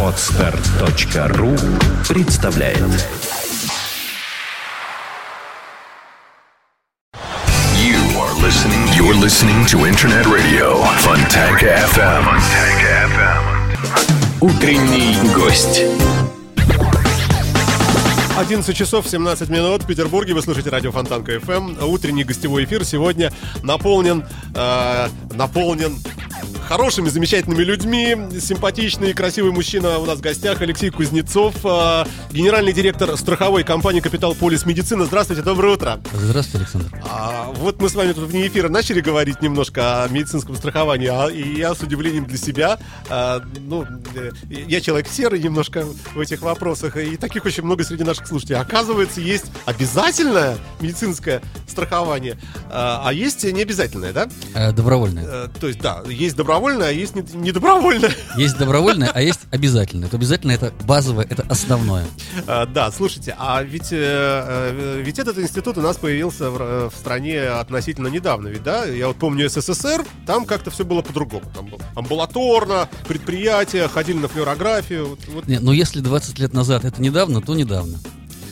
Отстар.ру представляет You are listening. You're listening to Internet Radio Funtech FM. FM. Утренний гость. 11 часов 17 минут в Петербурге. Вы слушаете радио Фонтанка FM. Утренний гостевой эфир сегодня наполнен, э, наполнен хорошими, замечательными людьми. Симпатичный и красивый мужчина у нас в гостях Алексей Кузнецов, э, генеральный директор страховой компании «Капитал Полис Медицина». Здравствуйте, доброе утро. Здравствуйте, Александр. А, вот мы с вами тут вне эфира начали говорить немножко о медицинском страховании, а, и я с удивлением для себя, а, ну, э, я человек серый немножко в этих вопросах, и таких очень много среди наших слушателей. Оказывается, есть обязательное медицинское страхование, а, а есть необязательное, да? Э, добровольное. Э, То есть, да, есть добровольное, а есть не- недобровольное. Есть добровольное, а есть обязательное. Это обязательное, это базовое, это основное. А, Да, слушайте, а ведь, э, э, ведь этот институт у нас появился в, э, в стране относительно недавно, ведь, да? Я вот помню СССР, там как-то все было по-другому. Там было амбулаторно, предприятия, ходили на флюорографию. вот- вот. Не, но если 20 лет назад это недавно, то недавно.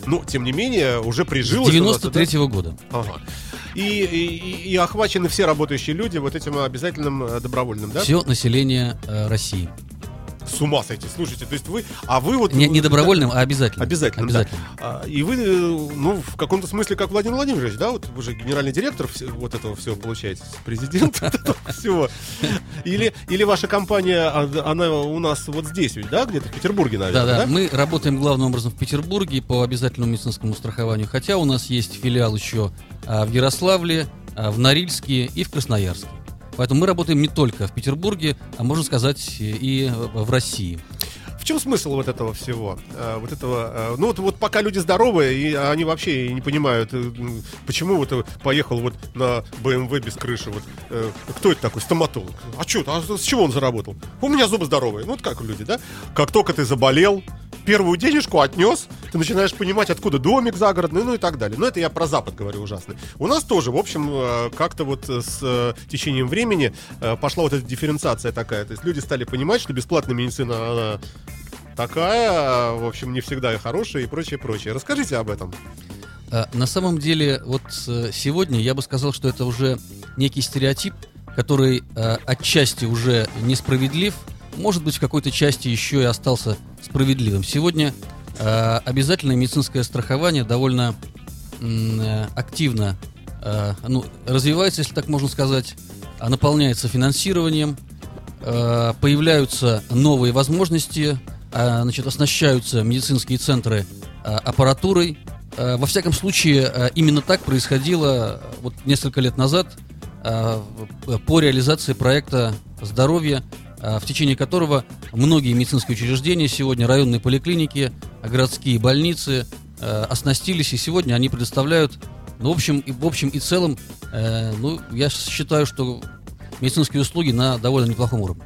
Ну, тем не менее, уже С прижилось. у нас это. 93 года. Ага. И, и- и- и охвачены все работающие люди вот этим обязательным э, добровольным, да? Все население э, России. С ума сойти, слушайте, то есть вы, а вы вот... Не, не добровольным, а обязательным. Обязательно. да. Обязательно. А, И вы, э, ну, в каком-то смысле, как Владимир Владимирович, да, вот вы же генеральный директор вот этого всего, получается, президент всего. Или, или ваша компания, а, она у нас вот здесь ведь, да, где-то в Петербурге, Да, наверное, да, Мы работаем главным образом в Петербурге по обязательному медицинскому страхованию, хотя у нас есть филиал еще а, в Ярославле, а, в Норильске и в Красноярске. Поэтому мы работаем не только в Петербурге, а можно сказать и в России. В чем смысл вот этого всего? Э, Вот этого, э, ну вот, вот пока люди здоровые, и они вообще не понимают, э, почему вот поехал вот на БМВ без крыши. Вот кто это такой? Стоматолог. А что? А с чего он заработал? У меня зубы здоровые. Ну вот как люди, да? Как только ты заболел, первую денежку отнес, ты начинаешь понимать, откуда домик загородный, ну и так далее. Но это я про Запад говорю ужасно. У нас тоже, в общем, э, как-то вот э, с э, течением времени пошла вот эта дифференциация такая. То есть люди стали понимать, что бесплатная медицина, она такая, в общем, не всегда и хорошая и прочее, прочее. Расскажите об этом. А, На самом деле, вот сегодня я бы сказал, что это уже некий стереотип, который отчасти уже несправедлив, может быть, в какой-то части еще и остался справедливым. Сегодня э, обязательное медицинское страхование довольно э, активно э, ну, развивается, если так можно сказать, а наполняется финансированием, э, появляются новые возможности, э, значит, оснащаются медицинские центры э, аппаратурой. Э, Во всяком случае, э, именно так происходило э, вот несколько лет назад э, в- по реализации проекта здоровья, э, в течение которого многие медицинские учреждения сегодня, районные поликлиники, городские больницы э, оснастились, и сегодня они предоставляют, ну, в общем, и, в общем и целом, э, ну, я считаю, что медицинские услуги на довольно неплохом уровне.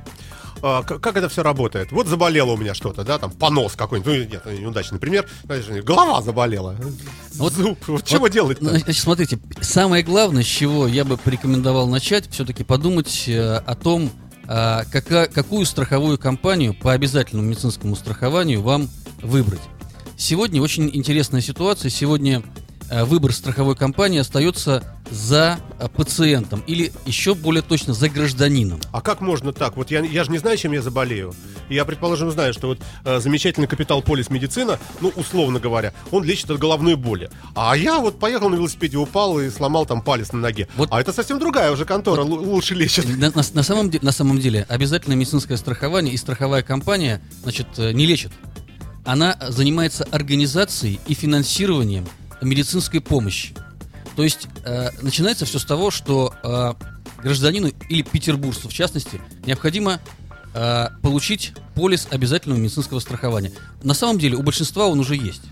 А, как это все работает? Вот заболело у меня что-то, да, там понос какой-нибудь, ну нет, неудачный пример, знаешь, голова заболела, Вот- зуб, вот, чего Вот, делать-то? ну, Значит, смотрите, самое главное, с чего я бы порекомендовал начать, все-таки подумать э, о том, а, кака- какую страховую компанию по обязательному медицинскому страхованию вам выбрать. Сегодня очень интересная ситуация. Сегодня выбор страховой компании остается за э, пациентом или еще более точно за гражданином. А как можно так? Вот я, я же не знаю, чем я заболею. Я, предположим, знаю, что вот э, замечательный капитал полис медицина, ну, условно говоря, он лечит от головной боли. А я вот поехал на велосипеде, упал и сломал там палец на ноге. Вот- А это совсем другая уже контора, лу- лучше лечит. На, на- на самом, на самом деле, обязательное медицинское страхование и страховая компания, значит, э, не лечит. Она занимается организацией и финансированием медицинской помощи. То есть э, начинается все с того, что э, гражданину или петербуржцу, в частности, необходимо э, получить полис обязательного медицинского страхования. На самом деле у большинства он уже есть.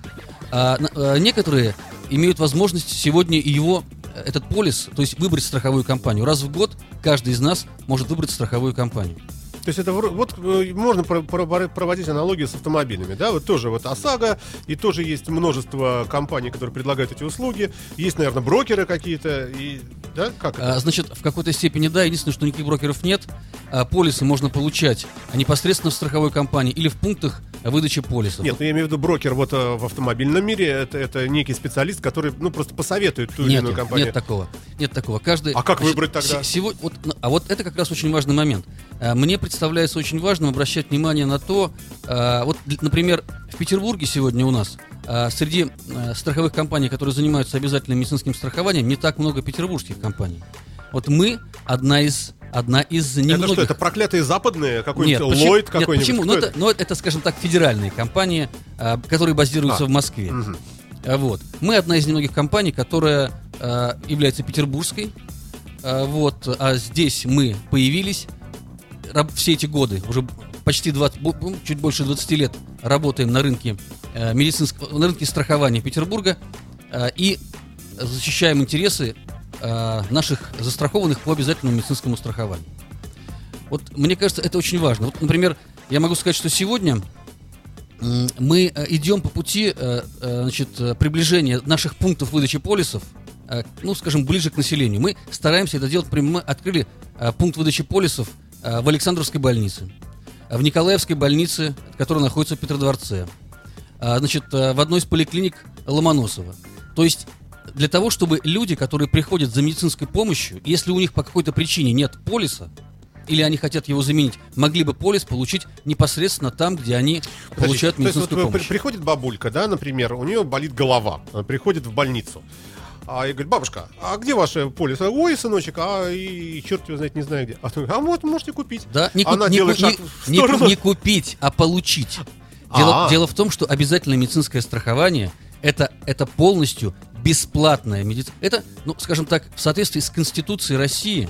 А, э, некоторые имеют возможность сегодня его э, этот полис, то есть выбрать страховую компанию. Раз в год каждый из нас может выбрать страховую компанию. То есть это вот э, можно про- про- проводить аналогию с автомобилями, да, вот тоже вот ОСАГО, и тоже есть множество компаний, которые предлагают эти услуги, есть, наверное, брокеры какие-то, и да? Как это? А, значит, в какой-то степени да. Единственное, что никаких брокеров нет. А, полисы можно получать непосредственно в страховой компании или в пунктах выдачи полисов. Нет, ну я имею в виду брокер вот э, в автомобильном мире, это, это некий специалист, который, ну, просто посоветует ту или Нет, иную компанию. нет такого. Нет такого. Каждый, А как выбрать тогда? се- сего- вот, ну, а вот это как раз очень важный момент. А, Мне представляется очень важным обращать внимание на то, а, вот, например, в Петербурге сегодня у нас а, среди а, страховых компаний, которые занимаются обязательным медицинским страхованием, не так много петербургских компаний. Вот мы одна из одна из Это немногих. что, это проклятые западные? Нет, Какой-нибудь почему- Ллойд нет, какой-нибудь? почему? Кто Ну это, ну, это, скажем так, федеральные компании, которые базируются А, в Москве. А, Вот. Мы одна из немногих компаний, которая является петербургской. Вот. А здесь мы появились. Все эти годы, уже почти 20, бу- бу- чуть больше 20 лет работаем на рынке э, медицинского, на рынке страхования Петербурга а, и защищаем интересы а, наших застрахованных по обязательному медицинскому страхованию. Вот мне кажется, это очень важно. Вот, например, я могу сказать, что сегодня мы э, идем по пути э, э, значит, э, приближения наших пунктов выдачи полисов, э, ну, скажем, ближе к населению. Мы стараемся это делать. Мы открыли э, пункт выдачи полисов э, в Александровской больнице, э, в Николаевской больнице, которая находится в Петродворце, а, значит, э, в одной из поликлиник Ломоносова. То есть для того, чтобы люди, которые приходят за медицинской помощью, если у них по какой-то причине нет полиса, или они хотят его заменить, могли бы полис получить непосредственно там, где они Подождите, получают то есть вот медицинскую помощь. приходит бабулька, да, например, у нее болит голова, она приходит в больницу. А я говорю, бабушка, а где ваше полис? Ой, сыночек, а и, черт его знает, не знаю где. А, она а вот, можете купить. Да, не, Она не делает ку- шаг не- не не купить, а получить. Дело, А. дело в том, что обязательное медицинское страхование это, это полностью бесплатная медицина. Это, ну, скажем так, в соответствии с Конституцией России,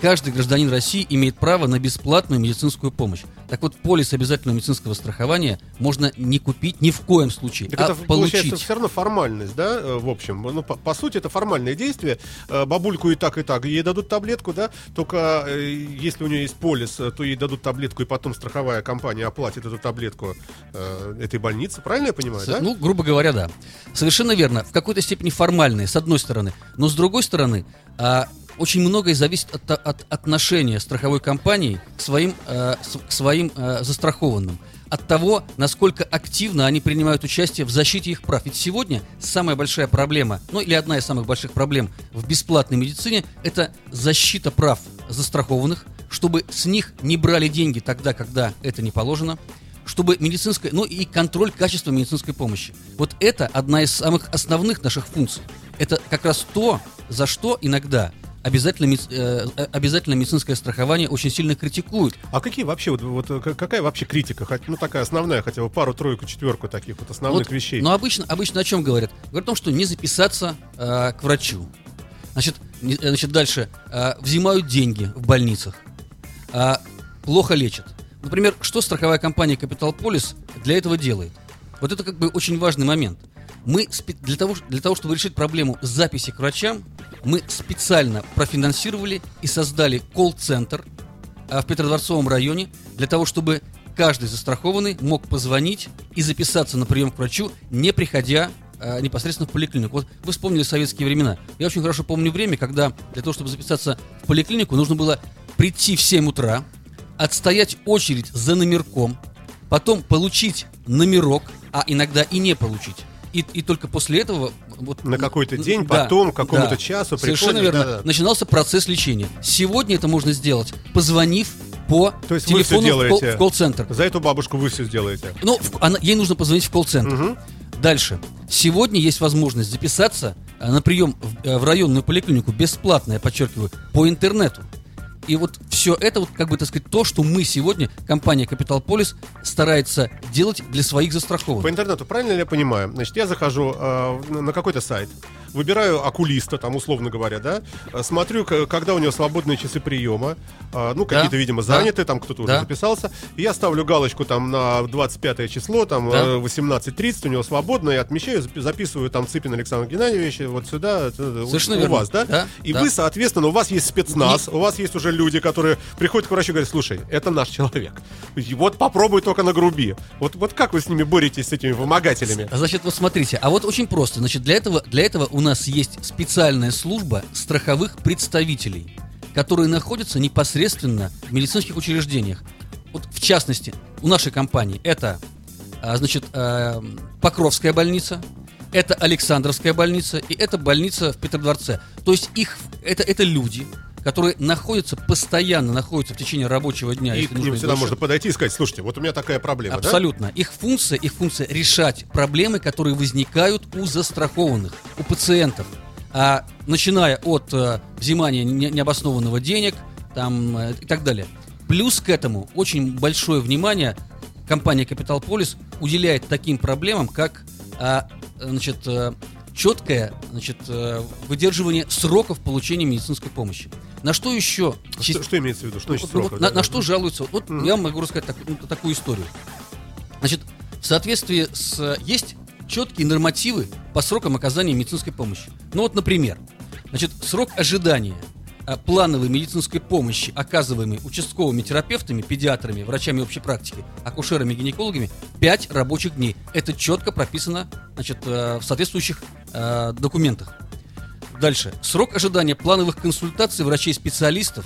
каждый гражданин России имеет право на бесплатную медицинскую помощь. Так вот, полис обязательного медицинского страхования можно не купить ни в коем случае, Так а это получается получить. все равно формальность, да, э, в общем. Ну, по, по сути, это формальное действие. Э, Бабульку и так, и так. Ей дадут таблетку, да, только э, если у нее есть полис, то ей дадут таблетку, и потом страховая компания оплатит эту таблетку э, этой больнице. Правильно я понимаю, С- да? Ну, грубо говоря, да. Совершенно верно. В какой-то степени формальные, с одной стороны. Но с другой стороны, а, очень многое зависит от, от отношения страховой компании к своим, э, к своим э, застрахованным. От того, насколько активно они принимают участие в защите их прав. Ведь сегодня самая большая проблема, ну или одна из самых больших проблем в бесплатной медицине, это защита прав застрахованных, чтобы с них не брали деньги тогда, когда это не положено, чтобы медицинская, ну и контроль качества медицинской помощи. Вот это одна из самых основных наших функций. Это как раз то, за что иногда обязательно, э, э, обязательно медицинское страхование очень сильно критикуют. А какие вообще, вот, вот э, какая вообще критика? Хоть- Ну, такая основная, хотя бы пару, тройку, четверку таких вот основных Вот, вещей. Но обычно, обычно о чем говорят? Говорят о том, что не записаться э, к врачу. Значит, не- э, значит дальше э, взимают деньги в больницах, а, плохо лечат. Например, что страховая компания Capital Polis для этого делает? Вот это как бы очень важный момент. Мы для того, для того, чтобы решить проблему записи к врачам, мы специально профинансировали и создали колл-центр а, в Петродворцовом районе для того, чтобы каждый застрахованный мог позвонить и записаться на прием к врачу, не приходя а, непосредственно в поликлинику. Вот вы вспомнили советские времена. Я очень хорошо помню время, когда для того, чтобы записаться в поликлинику, нужно было прийти в 7 утра, отстоять очередь за номерком, потом получить номерок, а иногда и не получить. И, и только после этого вот, На какой-то день, да, потом, к какому-то да. часу Совершенно верно. да-да. Начинался процесс лечения. Сегодня это можно сделать, позвонив по То есть телефону в делаете? в колл-центр. За эту бабушку вы все сделаете. Ну, в- она- ей нужно позвонить в колл-центр. Мгм. Дальше. Сегодня есть возможность записаться а, на прием в, э, в районную поликлинику бесплатно, я подчеркиваю, по интернету. И вот все это, вот, как бы так сказать, то, что мы сегодня, компания Capital Polis, старается делать для своих По застрахованных. интернету, правильно ли я понимаю? Значит, я захожу э, на какой-то сайт, выбираю окулиста, там, условно говоря, да, э, смотрю, когда у него свободные часы приема, э, ну, Да, какие-то, видимо, да. заняты, там кто-то уже Да. записался, и я ставлю галочку там на 25 число, там, Да. э, 18.30, у него свободно, и отмечаю, запи- записываю там Цыпин Александр Геннадьевич, вот сюда, э, у- Совершенно у верно. вас, да? Да, И да. вы, соответственно, у вас есть спецназ, у вас есть уже люди, которые приходят к врачу и говорят, слушай, это наш человек, вот попробуй только нагруби. Вот, вот как вы с ними боретесь, с этими вымогателями? Значит, вот смотрите, а вот очень просто. Значит, для этого, для этого у нас есть специальная служба страховых представителей, которые находятся непосредственно в медицинских учреждениях. Вот в частности, у нашей компании это, а, значит, а, Покровская больница, это Александровская больница и это больница в Петродворце. То есть их, это, это люди, которые находятся постоянно, находятся в течение рабочего дня. И к ним всегда можно подойти и сказать, слушайте, вот у меня такая проблема, Абсолютно. Да? Их функция, их функция решать проблемы, которые возникают у застрахованных, у пациентов. А, начиная от а, взимания не, необоснованного денег там, а, и так далее. Плюс к этому очень большое внимание компания Capital Polis уделяет таким проблемам, как а, значит, а, четкое значит, выдерживание сроков получения медицинской помощи. На что еще? Что, что имеется в виду? Что значит сроков? На, на что жалуются? Вот mm-hmm. я могу рассказать так, ну, такую историю. Значит, в соответствии с... Есть четкие нормативы по срокам оказания медицинской помощи. Ну вот, например, значит, срок ожидания а, плановой медицинской помощи, оказываемой участковыми терапевтами, педиатрами, врачами общей практики, акушерами, гинекологами, 5 рабочих дней. Это четко прописано значит, э, в соответствующих э, документах. Дальше. Срок ожидания плановых консультаций врачей-специалистов,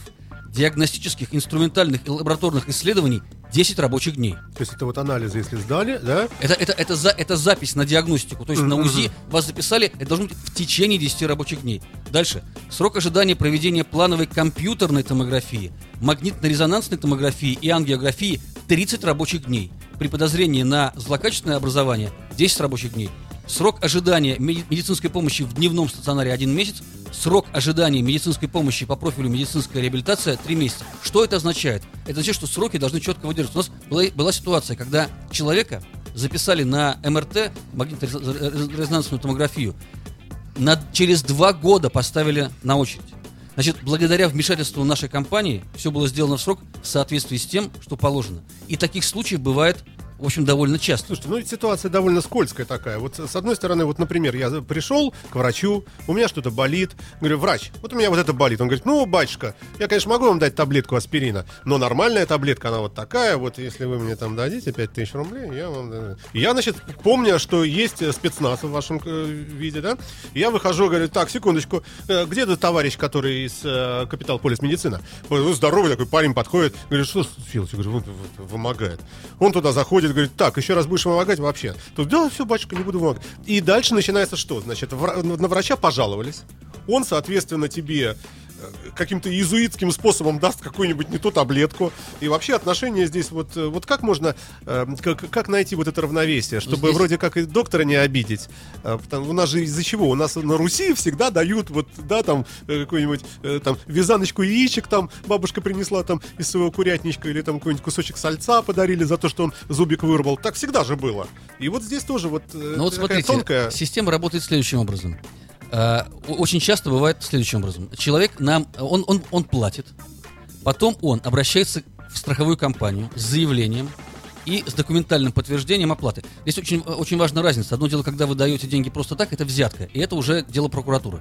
диагностических, инструментальных и лабораторных исследований 10 рабочих дней. То есть это вот анализы, если сдали, да? Это, это, это, за, это запись на диагностику. То есть mm-hmm. на УЗИ вас записали, это должно быть в течение 10 рабочих дней. Дальше. Срок ожидания проведения плановой компьютерной томографии, магнитно-резонансной томографии и ангиографии 30 рабочих дней. При подозрении на злокачественное образование 10 рабочих дней. Срок ожидания медицинской помощи в дневном стационаре один месяц. Срок ожидания медицинской помощи по профилю медицинская реабилитация 3 месяца. Что это означает? Это означает, что сроки должны четко выдерживаться. У нас была, была ситуация, когда человека записали на МРТ, магнитно-резонансную томографию, на, через два года поставили на очередь. Значит, благодаря вмешательству нашей компании все было сделано в срок в соответствии с тем, что положено. И таких случаев бывает в общем, довольно часто. Слушайте, ну ситуация довольно скользкая такая. Вот с одной стороны, вот, например, я пришел к врачу, у меня что-то болит. Говорю, врач, вот у меня вот это болит. Он говорит, ну, батюшка, я, конечно, могу вам дать таблетку аспирина, но нормальная таблетка, она вот такая, вот если вы мне там дадите 5000 рублей, я вам... Я, значит, помню, что есть спецназ в вашем э, виде, да, я выхожу, говорю, так, секундочку, э, где этот товарищ, который из э, Капитал Полис Медицина? Ну, здоровый такой парень подходит, говорит, что случилось? Я говорю, вот, вымогает. Он туда заходит, приходит, говорит, так, еще раз будешь помогать вообще. Тут, да, все, батюшка, не буду помогать. И дальше начинается что? Значит, на врача пожаловались. Он, соответственно, тебе каким-то иезуитским способом даст какую-нибудь не ту таблетку. И вообще отношения здесь вот, э, вот как можно, э, как, как найти вот это равновесие, чтобы здесь... вроде как и доктора не обидеть. Потому, у нас же из-за чего? У нас на Руси всегда дают вот, да, там, какую-нибудь там вязаночку яичек там бабушка принесла там из своего курятничка или там какой-нибудь кусочек сальца подарили за то, что он зубик вырвал. Так всегда же было. И вот здесь тоже вот, ну, вот смотрите, тонкая... система работает следующим образом. Э, очень часто бывает следующим образом. Человек нам, он, он, он платит, потом он обращается в страховую компанию с заявлением и с документальным подтверждением оплаты. Здесь очень, очень важна разница. Одно дело, когда вы даете деньги просто так, это взятка, и это уже дело прокуратуры.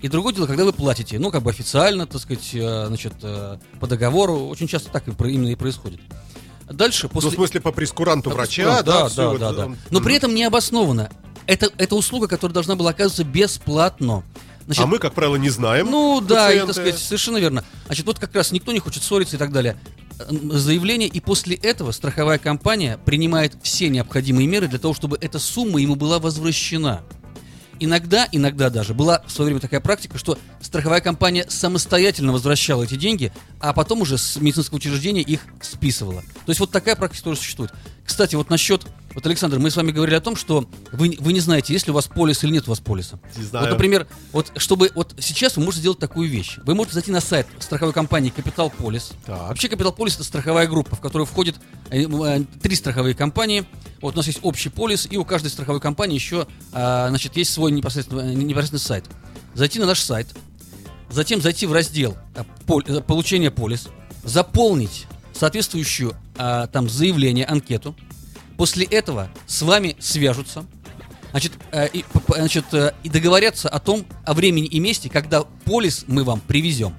И другое дело, когда вы платите, ну, как бы официально, так сказать, э, значит, э, по договору, очень часто так именно и происходит. Дальше, после... Ну, в смысле, по прескуранту врача, да, да, да, да, да. Но при этом необоснованно это, это услуга, которая должна была оказываться бесплатно. Значит, а мы, как правило, не знаем. Ну да, и, так сказать, совершенно верно. Значит, вот как раз никто не хочет ссориться и так далее. Заявление, и после этого страховая компания принимает все необходимые меры для того, чтобы эта сумма ему была возвращена. Иногда, иногда даже была в свое время такая практика, что страховая компания самостоятельно возвращала эти деньги, а потом уже с медицинского учреждения их списывала. То есть вот такая практика тоже существует. Кстати, вот насчет вот, Александр, мы с вами говорили о том, что вы, вы не знаете, есть ли у вас полис или нет у вас полиса. Не знаю. Вот, например, вот чтобы вот сейчас вы можете сделать такую вещь. Вы можете зайти на сайт страховой компании Капитал Полис. Вообще Капитал Полис это страховая группа, в которую входит э, э, три страховые компании. Вот у нас есть общий полис, и у каждой страховой компании еще, а, значит, есть свой непосредственно, непосредственный сайт. Зайти на наш сайт, затем зайти в раздел пол, э, получения полис, заполнить соответствующую а, там заявление, анкету, После этого с вами свяжутся, значит, э, и, значит, э, и договорятся о том, о времени и месте, когда полис мы вам привезем.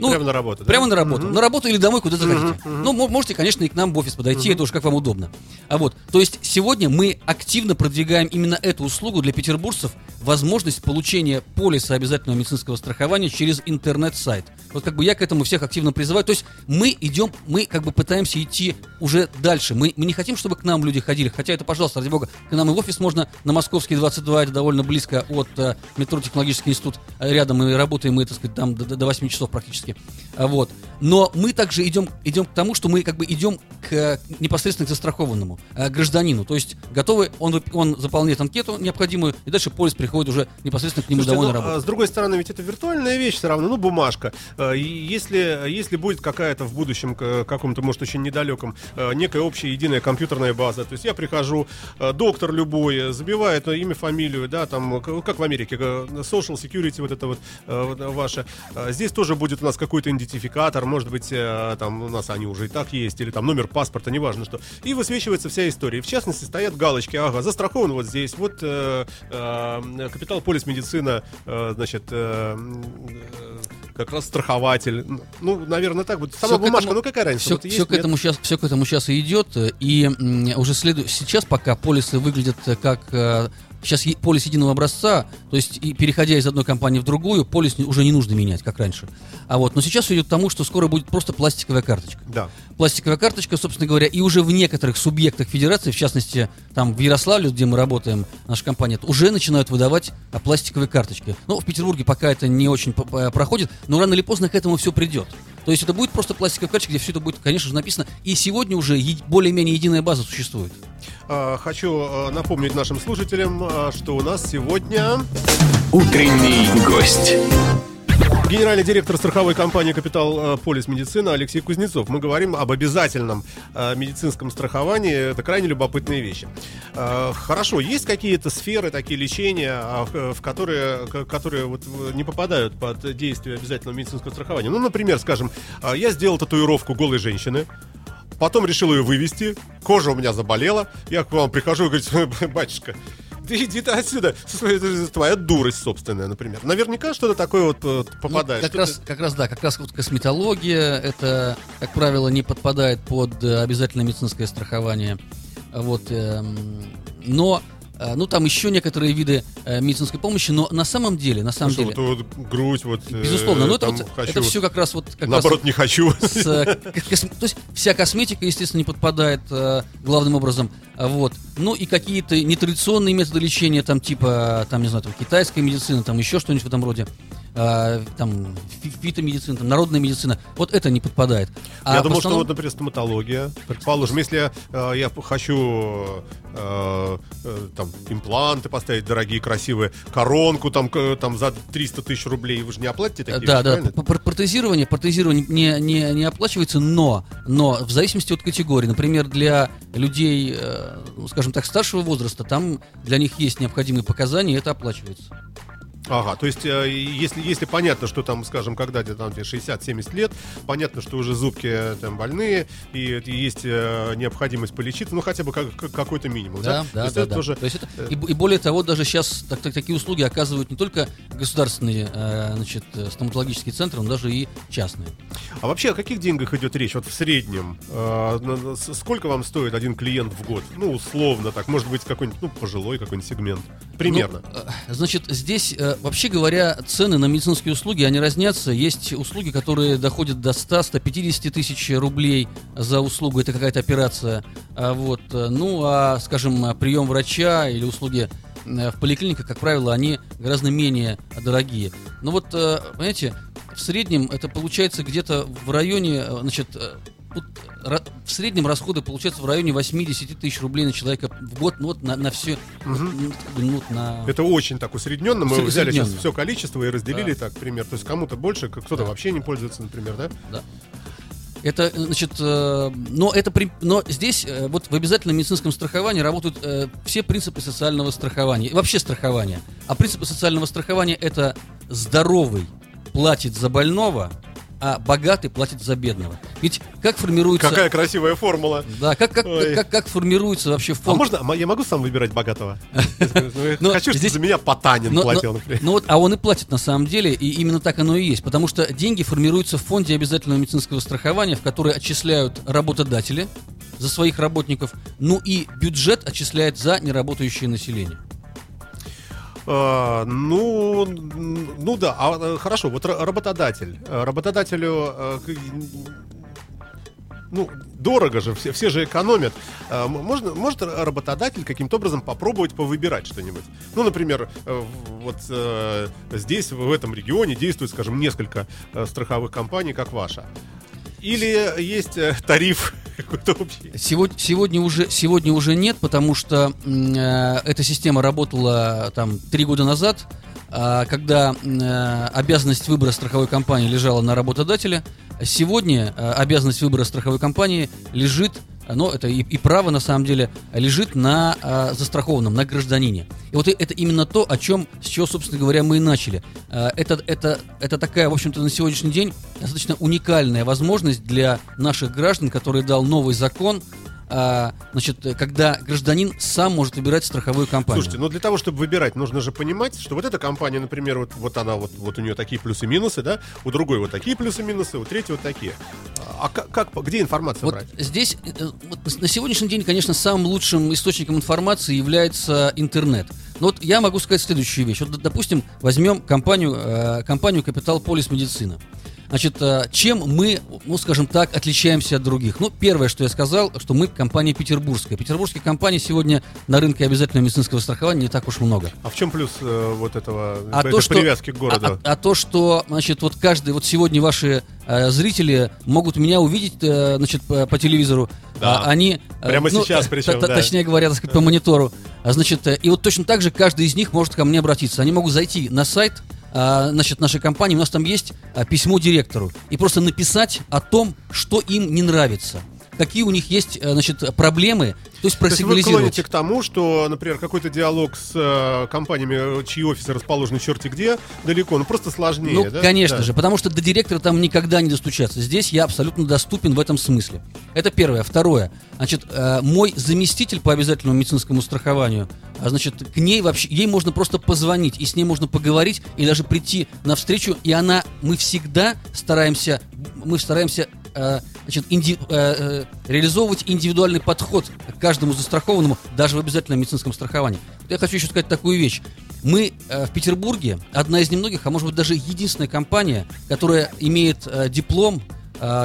Ну, Прямо на работу, да? Прямо на работу. Мгм. На работу или домой, куда захотите. Мгм, мгм. Ну, мо- можете, конечно, и к нам в офис подойти, это уже как вам удобно. А вот, то есть сегодня мы активно продвигаем именно эту услугу для петербуржцев, возможность получения полиса обязательного медицинского страхования через интернет-сайт. Вот как бы я к этому всех активно призываю. То есть мы идем, мы как бы пытаемся идти уже дальше. Мы, мы не хотим, чтобы к нам люди ходили, хотя это, пожалуйста, ради бога, к нам и в офис можно на Московский 22, это довольно близко от э, метро Технологический институт, рядом мы работаем, мы, так сказать, там до, до 8 часов практически. А Вот. Но мы также идем, идем к тому, что мы как бы идем к непосредственно к застрахованному э, гражданину. То есть готовы, он, он заполняет анкету необходимую, и дальше полис приходит уже непосредственно к нему Слушайте, домой ну, на работу. а, С другой стороны, ведь это виртуальная вещь все равно, ну, бумажка. Э, Если, если будет какая-то в будущем, каком-то, может, очень недалеком, э, некая общая единая компьютерная база, то есть я прихожу, э, доктор любой забивает имя, фамилию, да, там, как в Америке, social security, вот это вот ваше. Здесь тоже будет у нас какой-то идентификатор, может быть, э, там у нас они уже и так есть, или там номер паспорта, неважно что. И высвечивается вся история. В частности, стоят галочки, ага, застрахован вот здесь, вот э, э, капитал полис медицина, э, значит, э, э, как раз страхователь. Ну, наверное, так будет. Сама Всё к бумажка, этому- ну какая разница? Все, Вот есть, к нет? этому сейчас, все к этому сейчас и идет. И уже следует сейчас, пока полисы выглядят э, как сейчас полис единого образца, то есть и переходя из одной компании в другую, полис уже не нужно менять, как раньше. А вот, но сейчас идет к тому, что скоро будет просто пластиковая карточка. Да. Пластиковая карточка, собственно говоря, и уже в некоторых субъектах федерации, в частности, там в Ярославле, где мы работаем, наша компания, уже начинают выдавать а, пластиковые карточки. Ну, в Петербурге пока это не очень проходит, но рано или поздно к этому все придет. То есть это будет просто пластиковая карточка, где все это будет, конечно же, написано. И сегодня уже более-менее единая база существует. А, Хочу а, напомнить нашим слушателям, а, что у нас сегодня Утренний гость. генеральный директор страховой компании «Капитал э, Полис Медицина» Алексей Кузнецов. Мы говорим об обязательном э, медицинском страховании. Это крайне любопытные вещи. Э, Хорошо, есть какие-то сферы такие лечения, а, в которые, которые вот э, не попадают под действие обязательного медицинского страхования? Ну, например, скажем, я сделал татуировку голой женщины, Потом решил ее вывести. Кожа у меня заболела. Я к вам прихожу и говорю, батюшка, ты иди ты отсюда. Это Твоя дурость собственная, например. Наверняка что-то такое вот э, Ну, попадает. как, Что-то- раз, как раз, да, как раз вот косметология, это, как правило, не подпадает под э, обязательное медицинское страхование. Вот, эм, но, ну, там еще некоторые виды э, медицинской помощи, но на самом деле, на самом Ну, деле, вот, вот грудь, вот. э, безусловно, но это, вот- хочу, это все как раз вот, как раз наоборот, не хочу. с, э, кос- то есть вся косметика, естественно, не подпадает э, главным образом. А Вот. Ну и какие-то нетрадиционные методы лечения, там типа, там, не знаю, там, китайская медицина, там еще что-нибудь в этом роде. А, там фи- фитомедицина, там, народная медицина. Вот это не подпадает. А я думал, основном- что вот, например, стоматология. Предположим, если э, я хочу э, э, там импланты поставить дорогие, красивые, коронку там, к- там за 300 тысяч рублей, вы же не оплатите такие Да, вещи, да, правильно? протезирование, протезирование не, не, не оплачивается, но, но в зависимости от категории, например, для людей, э, ну, скажем так, старшего возраста, там для них есть необходимые показания, и это оплачивается. Ага, то есть, э, если, если понятно, что там, скажем, когда тебе там тебе 60-70 лет, понятно, что уже зубки э, там больные, и, это есть э, необходимость полечиться, ну, хотя бы как, как- какой-то минимум, да? Да, То да, есть да. это да. тоже... То есть это- и, и более того, даже сейчас так, так- такие услуги оказывают не только государственные значит, стоматологические центры, но даже и частные. А вообще о каких деньгах идет речь? Вот в среднем, сколько вам стоит один клиент в год? Ну, условно так, может быть, какой-нибудь, ну, пожилой какой-нибудь сегмент. Примерно. Ну, э, значит, здесь, э, вообще говоря, цены на медицинские услуги, они разнятся. Есть услуги, которые доходят до 100-150 тысяч рублей за услугу, это какая-то операция. А вот, э, ну, а, скажем, прием врача или услуги в поликлиниках, как правило, они гораздо менее дорогие. Но вот, э, понимаете, в среднем это получается где-то в районе, значит, вот, в среднем расходы получаются в районе 80 тысяч рублей на человека в год, ну вот на, на все, вот, ну, ну, вот на... Это очень так усредненно. Мы взяли сейчас все количество и разделили Да. так, пример. То есть кому-то больше, кто-то Да. вообще не пользуется, например, да? Да. Это, э, значит, э, но это, при- но здесь э, вот в обязательном медицинском страховании работают э, все принципы социального страхования, и вообще страхования. А принципы социального страхования это здоровый платит за больного, а богатый платит за бедного. Ведь как формируется... Какая красивая формула. Да, как, как, Ой. как, как формируется вообще А фонд... можно, а я могу сам выбирать богатого? Ну, Хочу, чтобы за меня Потанин платил, ну вот, а он и платит на самом деле, и именно так оно и есть. Потому что деньги формируются в фонде обязательного медицинского страхования, в который отчисляют работодатели за своих работников, ну и бюджет отчисляет за неработающее население. А, Ну, ну да, а, э, хорошо, вот ра- работодатель. Э, Работодателю, э, ну, дорого же, все, все же экономят. А, Можно, может работодатель каким-то образом попробовать повыбирать что-нибудь? Ну, например, вот э, здесь, в этом регионе, действует, скажем, несколько страховых компаний, как ваша. Или есть тариф какой-то общий? Сегодня, сегодня, уже, сегодня уже нет, потому что э, эта система работала там три года назад, а, когда э, обязанность выбора страховой компании лежала на работодателе. Сегодня э, обязанность выбора страховой компании лежит, э, но это и, и право на самом деле лежит на э, застрахованном, на гражданине. И вот это именно то, о чем, с чего, собственно говоря, мы и начали. Э, Это, это, это такая, в общем-то, на сегодняшний день достаточно уникальная возможность для наших граждан, который дал новый закон, а, значит, когда гражданин сам может выбирать страховую компанию. Слушайте, ну для того, чтобы выбирать, нужно же понимать, что вот эта компания, например, вот, вот она, вот, вот у нее такие плюсы-минусы, да, у другой вот такие плюсы-минусы, у третьей вот такие. А как, как, где информацию Вот брать? здесь э, вот на сегодняшний день, конечно, самым лучшим источником информации является интернет. Но вот я могу сказать следующую вещь. Вот, допустим, возьмем компанию, э, компанию Капитал Полис Медицина. Значит, э, чем мы, ну, скажем так, отличаемся от других? Ну, первое, что я сказал, что мы компания петербургская. Петербургских компаний сегодня на рынке обязательного медицинского страхования не так уж много. А в чем плюс э, вот этого, А то, что, привязки к городу? А, а- а то, что, значит, вот каждый, вот сегодня ваши э, зрители могут меня увидеть, э, значит, по, по телевизору. Да. А они... э, Прямо сейчас т- причем, т- да. Точнее говоря, так сказать, по монитору. А, значит, э, и вот точно так же каждый из них может ко мне обратиться. Они могут зайти на сайт, а, значит, нашей компании, у нас там есть а, письмо директору, и просто написать о том, что им не нравится. Какие у них есть, э, значит, проблемы, то есть То есть вы просигнализировать. клоните к тому, что, например, какой-то диалог с э, компаниями, чьи офисы расположены черти где, далеко, ну просто сложнее, Ну, да? конечно Да. же, потому что до директора там никогда не достучаться. Здесь я абсолютно доступен в этом смысле. Это первое. Второе. Значит, э, мой заместитель по обязательному медицинскому страхованию, а, значит, к ней вообще, ей можно просто позвонить, и с ней можно поговорить, и даже прийти на встречу, и она, мы всегда стараемся, мы стараемся э, значит, инди- э, э, реализовывать индивидуальный подход к каждому застрахованному, даже в обязательном медицинском страховании. Вот Я хочу еще сказать такую вещь. Мы э, в Петербурге одна из немногих, а может быть даже единственная компания, которая имеет э, диплом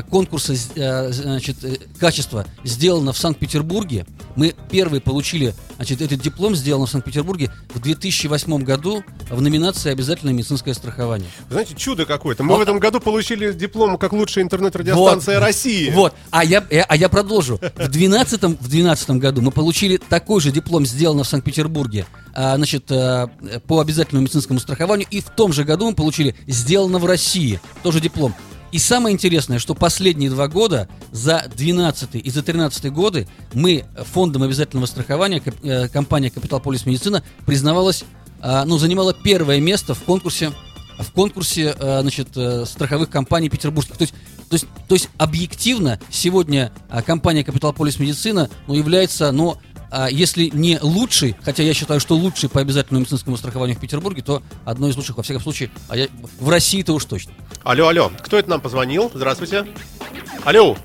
конкурса з- э, значит, э, качества сделано в Санкт-Петербурге. Мы первые получили значит, этот диплом, сделан в Санкт-Петербурге в 2008 году в номинации «Обязательное медицинское страхование». Знаете, чудо какое-то. Мы Вот. в этом году получили диплом как лучшая интернет-радиостанция России. Вот, а я, я- а я продолжу. В 12 в 12 году мы получили такой же диплом, сделанный в Санкт-Петербурге, а, значит, а, по обязательному медицинскому страхованию, и в том же году мы получили сделано в России, тоже диплом. И самое интересное, что последние два года, за 12 и за 13 годы, мы фондом обязательного страхования, э, компания Капитал Полис Медицина признавалась, а, ну, занимала первое место в конкурсе в конкурсе э, значит, э, страховых компаний петербургских. То есть, то есть, то есть объективно сегодня а, компания Капитал Полис Медицина ну, является, ну, а, если не лучшей, хотя я считаю, что лучшей по обязательному медицинскому страхованию в Петербурге, то одной из лучших, во всяком случае, а я, в России-то уж точно. Алло, алло, кто это нам позвонил? Здравствуйте. Алло,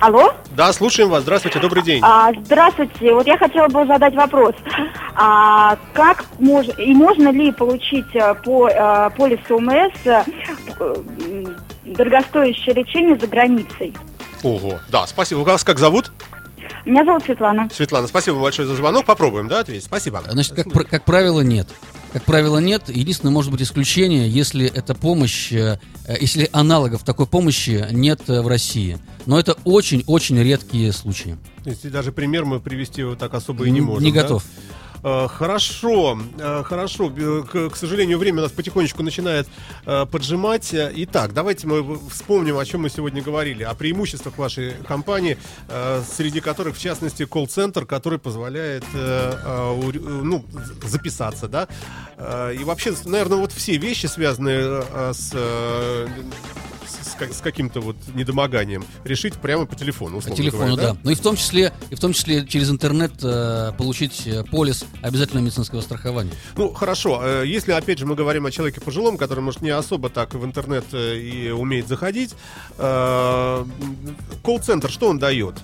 Алло? да, слушаем вас. Здравствуйте, добрый день. А, здравствуйте. Вот я хотела бы задать вопрос. А, как мож... и можно ли получить э, по э, полису ОМС э, дорогостоящее лечение за границей? Ого, да, спасибо. Вас как зовут? Меня зовут Светлана. Светлана, спасибо большое за звонок. Попробуем, да, ответить? Спасибо. Значит, как, пр- как правило, нет. Как правило, нет. Единственное, может быть, исключение, если эта помощь, э, э, если аналогов такой помощи нет э, в России. Но это очень-очень редкие случаи. То есть даже пример мы привести вот так особо и не можем. не да? готов. Э, Хорошо, э, хорошо. Б- К, сожалению, время нас потихонечку начинает э, поджимать. Э, Итак, давайте мы вспомним, о чем мы сегодня говорили. О преимуществах вашей компании, э, среди которых, в частности, колл-центр, который позволяет э, э, э, ну, записаться, да. Э, И вообще, наверное, вот все вещи, связанные э, с, э, с с, как- с каким-то вот недомоганием, решить прямо по телефону, По телефону, говоря, да. Ну и в том числе, и в том числе через интернет э, получить э, полис обязательного медицинского страхования. Ну, хорошо. э, Если, опять же, мы говорим о человеке пожилом, который, может, не особо так в интернет э, и умеет заходить, э, колл-центр, что он дает?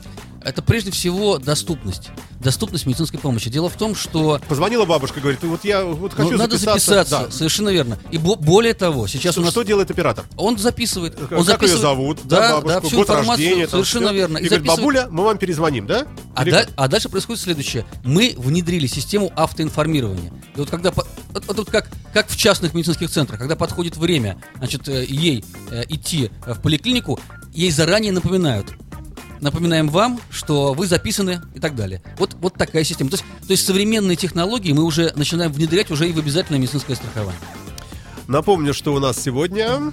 Это прежде всего доступность. Доступность медицинской помощи. Дело в том, что Позвонила бабушка, говорит, вот я вот хочу ну, надо записаться, Да. совершенно верно. И бо- более того, сейчас Что, у нас что делает оператор? он записывает, Как он ее записывает, зовут? да, бабушку, да, всю год информацию, рождения, совершенно всё. верно. И, говорит, записывает- бабуля, мы вам перезвоним, да? А, Или да- а дальше происходит следующее. Мы внедрили систему автоинформирования. И вот когда по- вот, как, как в частных медицинских центрах, когда подходит время, значит, э, ей э, идти в поликлинику, ей заранее напоминают. Напоминаем вам, что вы записаны и так далее. Вот, вот такая система. То есть, то есть современные технологии мы уже начинаем внедрять уже и в обязательное медицинское страхование. Напомню, что у нас сегодня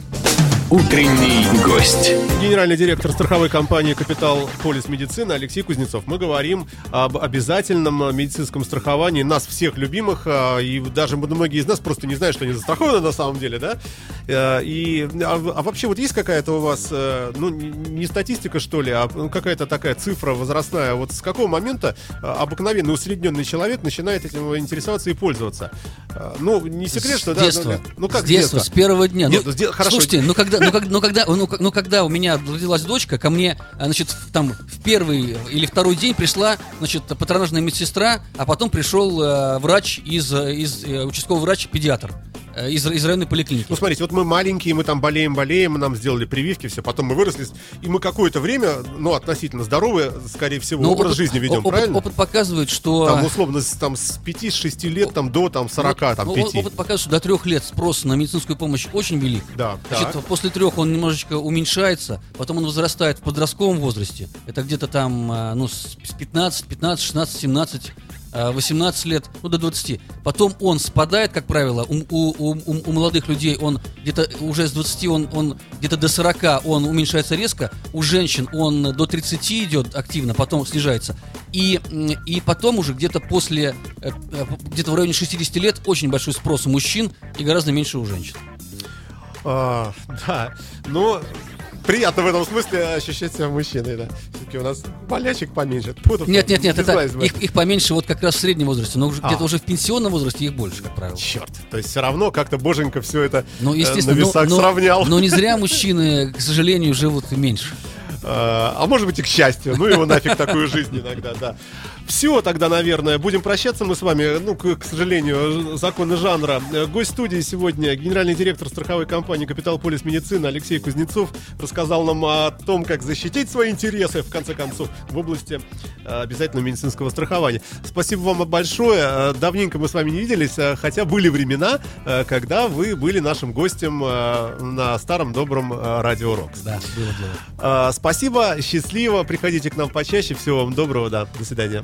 Утренний гость. генеральный директор страховой компании «Капитал Полис Медицина» Алексей Кузнецов. Мы говорим об обязательном медицинском страховании нас всех любимых, а, и даже многие из нас просто не знают, что они застрахованы на самом деле, да? Э, И, а, а вообще вот есть какая-то у вас, э, ну, не статистика, что ли, а ну, какая-то такая цифра возрастная, вот с какого момента э, обыкновенный усредненный человек начинает этим интересоваться и пользоваться? Э, Ну, не секрет, что... с да, детства. ну, ну, как с детства, с первого дня. Нет, ну, ну, с де- хорошо. Слушайте, ну когда, ну, как- ну, когда, ну, ну, когда у меня родилась дочка, ко мне, значит, там в первый или второй день пришла, значит, патронажная медсестра, а потом пришел э, врач из, э, из э, участковый врач-педиатр из, из районной поликлиники. Ну, смотрите, вот мы маленькие, мы там болеем-болеем, нам сделали прививки, все, потом мы выросли, и мы какое-то время, ну, относительно здоровые, скорее всего, Ну, образ опыт- жизни ведем, опыт, правильно? Опыт показывает, что... Там, условно, там, с 5-6 лет там, до там, 40, Ну, там, ну, 5. Опыт показывает, что до трех лет спрос на медицинскую помощь очень велик. Да, Значит, так. после трех он немножечко уменьшается, потом он возрастает в подростковом возрасте. Это где-то там, а, ну, с 15, 15, 16, 17, а, 18 лет, ну, до 20. Потом он спадает, как правило, у, у- у- у- молодых людей он где-то уже с 20, он, он где-то до 40 он уменьшается резко, у женщин он до 30 идет активно, потом снижается. И, и потом уже где-то после, э, э, где-то в районе 60 лет очень большой спрос у мужчин и гораздо меньше у женщин. А, да, ну, приятно в этом смысле ощущать себя мужчиной, да. Все-таки у нас болячек поменьше. Путов, Нет, нет, нет, это их, их поменьше вот как раз в среднем возрасте, но уже А. где-то уже в пенсионном возрасте их больше, как правило. Черт, то есть все равно как-то боженька все это Ну, э, естественно, на но- весах но, сравнял. но не зря мужчины, к сожалению, живут меньше. А а может быть и к счастью. Ну его нафиг такую жизнь иногда, да. Все тогда, наверное, будем прощаться мы с вами. Ну, к, к сожалению, законы жанра. Э, Гость студии сегодня генеральный директор страховой компании «Капитал Полис Медицина» Алексей Кузнецов рассказал нам о том, как защитить свои интересы, в конце концов, в области э, обязательного медицинского страхования. Спасибо вам большое. Э, Давненько мы с вами не виделись, хотя были времена, когда вы были нашим гостем на старом добром радио «Рокс». Да, было дело. Спасибо, счастливо, приходите к нам почаще. Всего вам доброго, да, до свидания.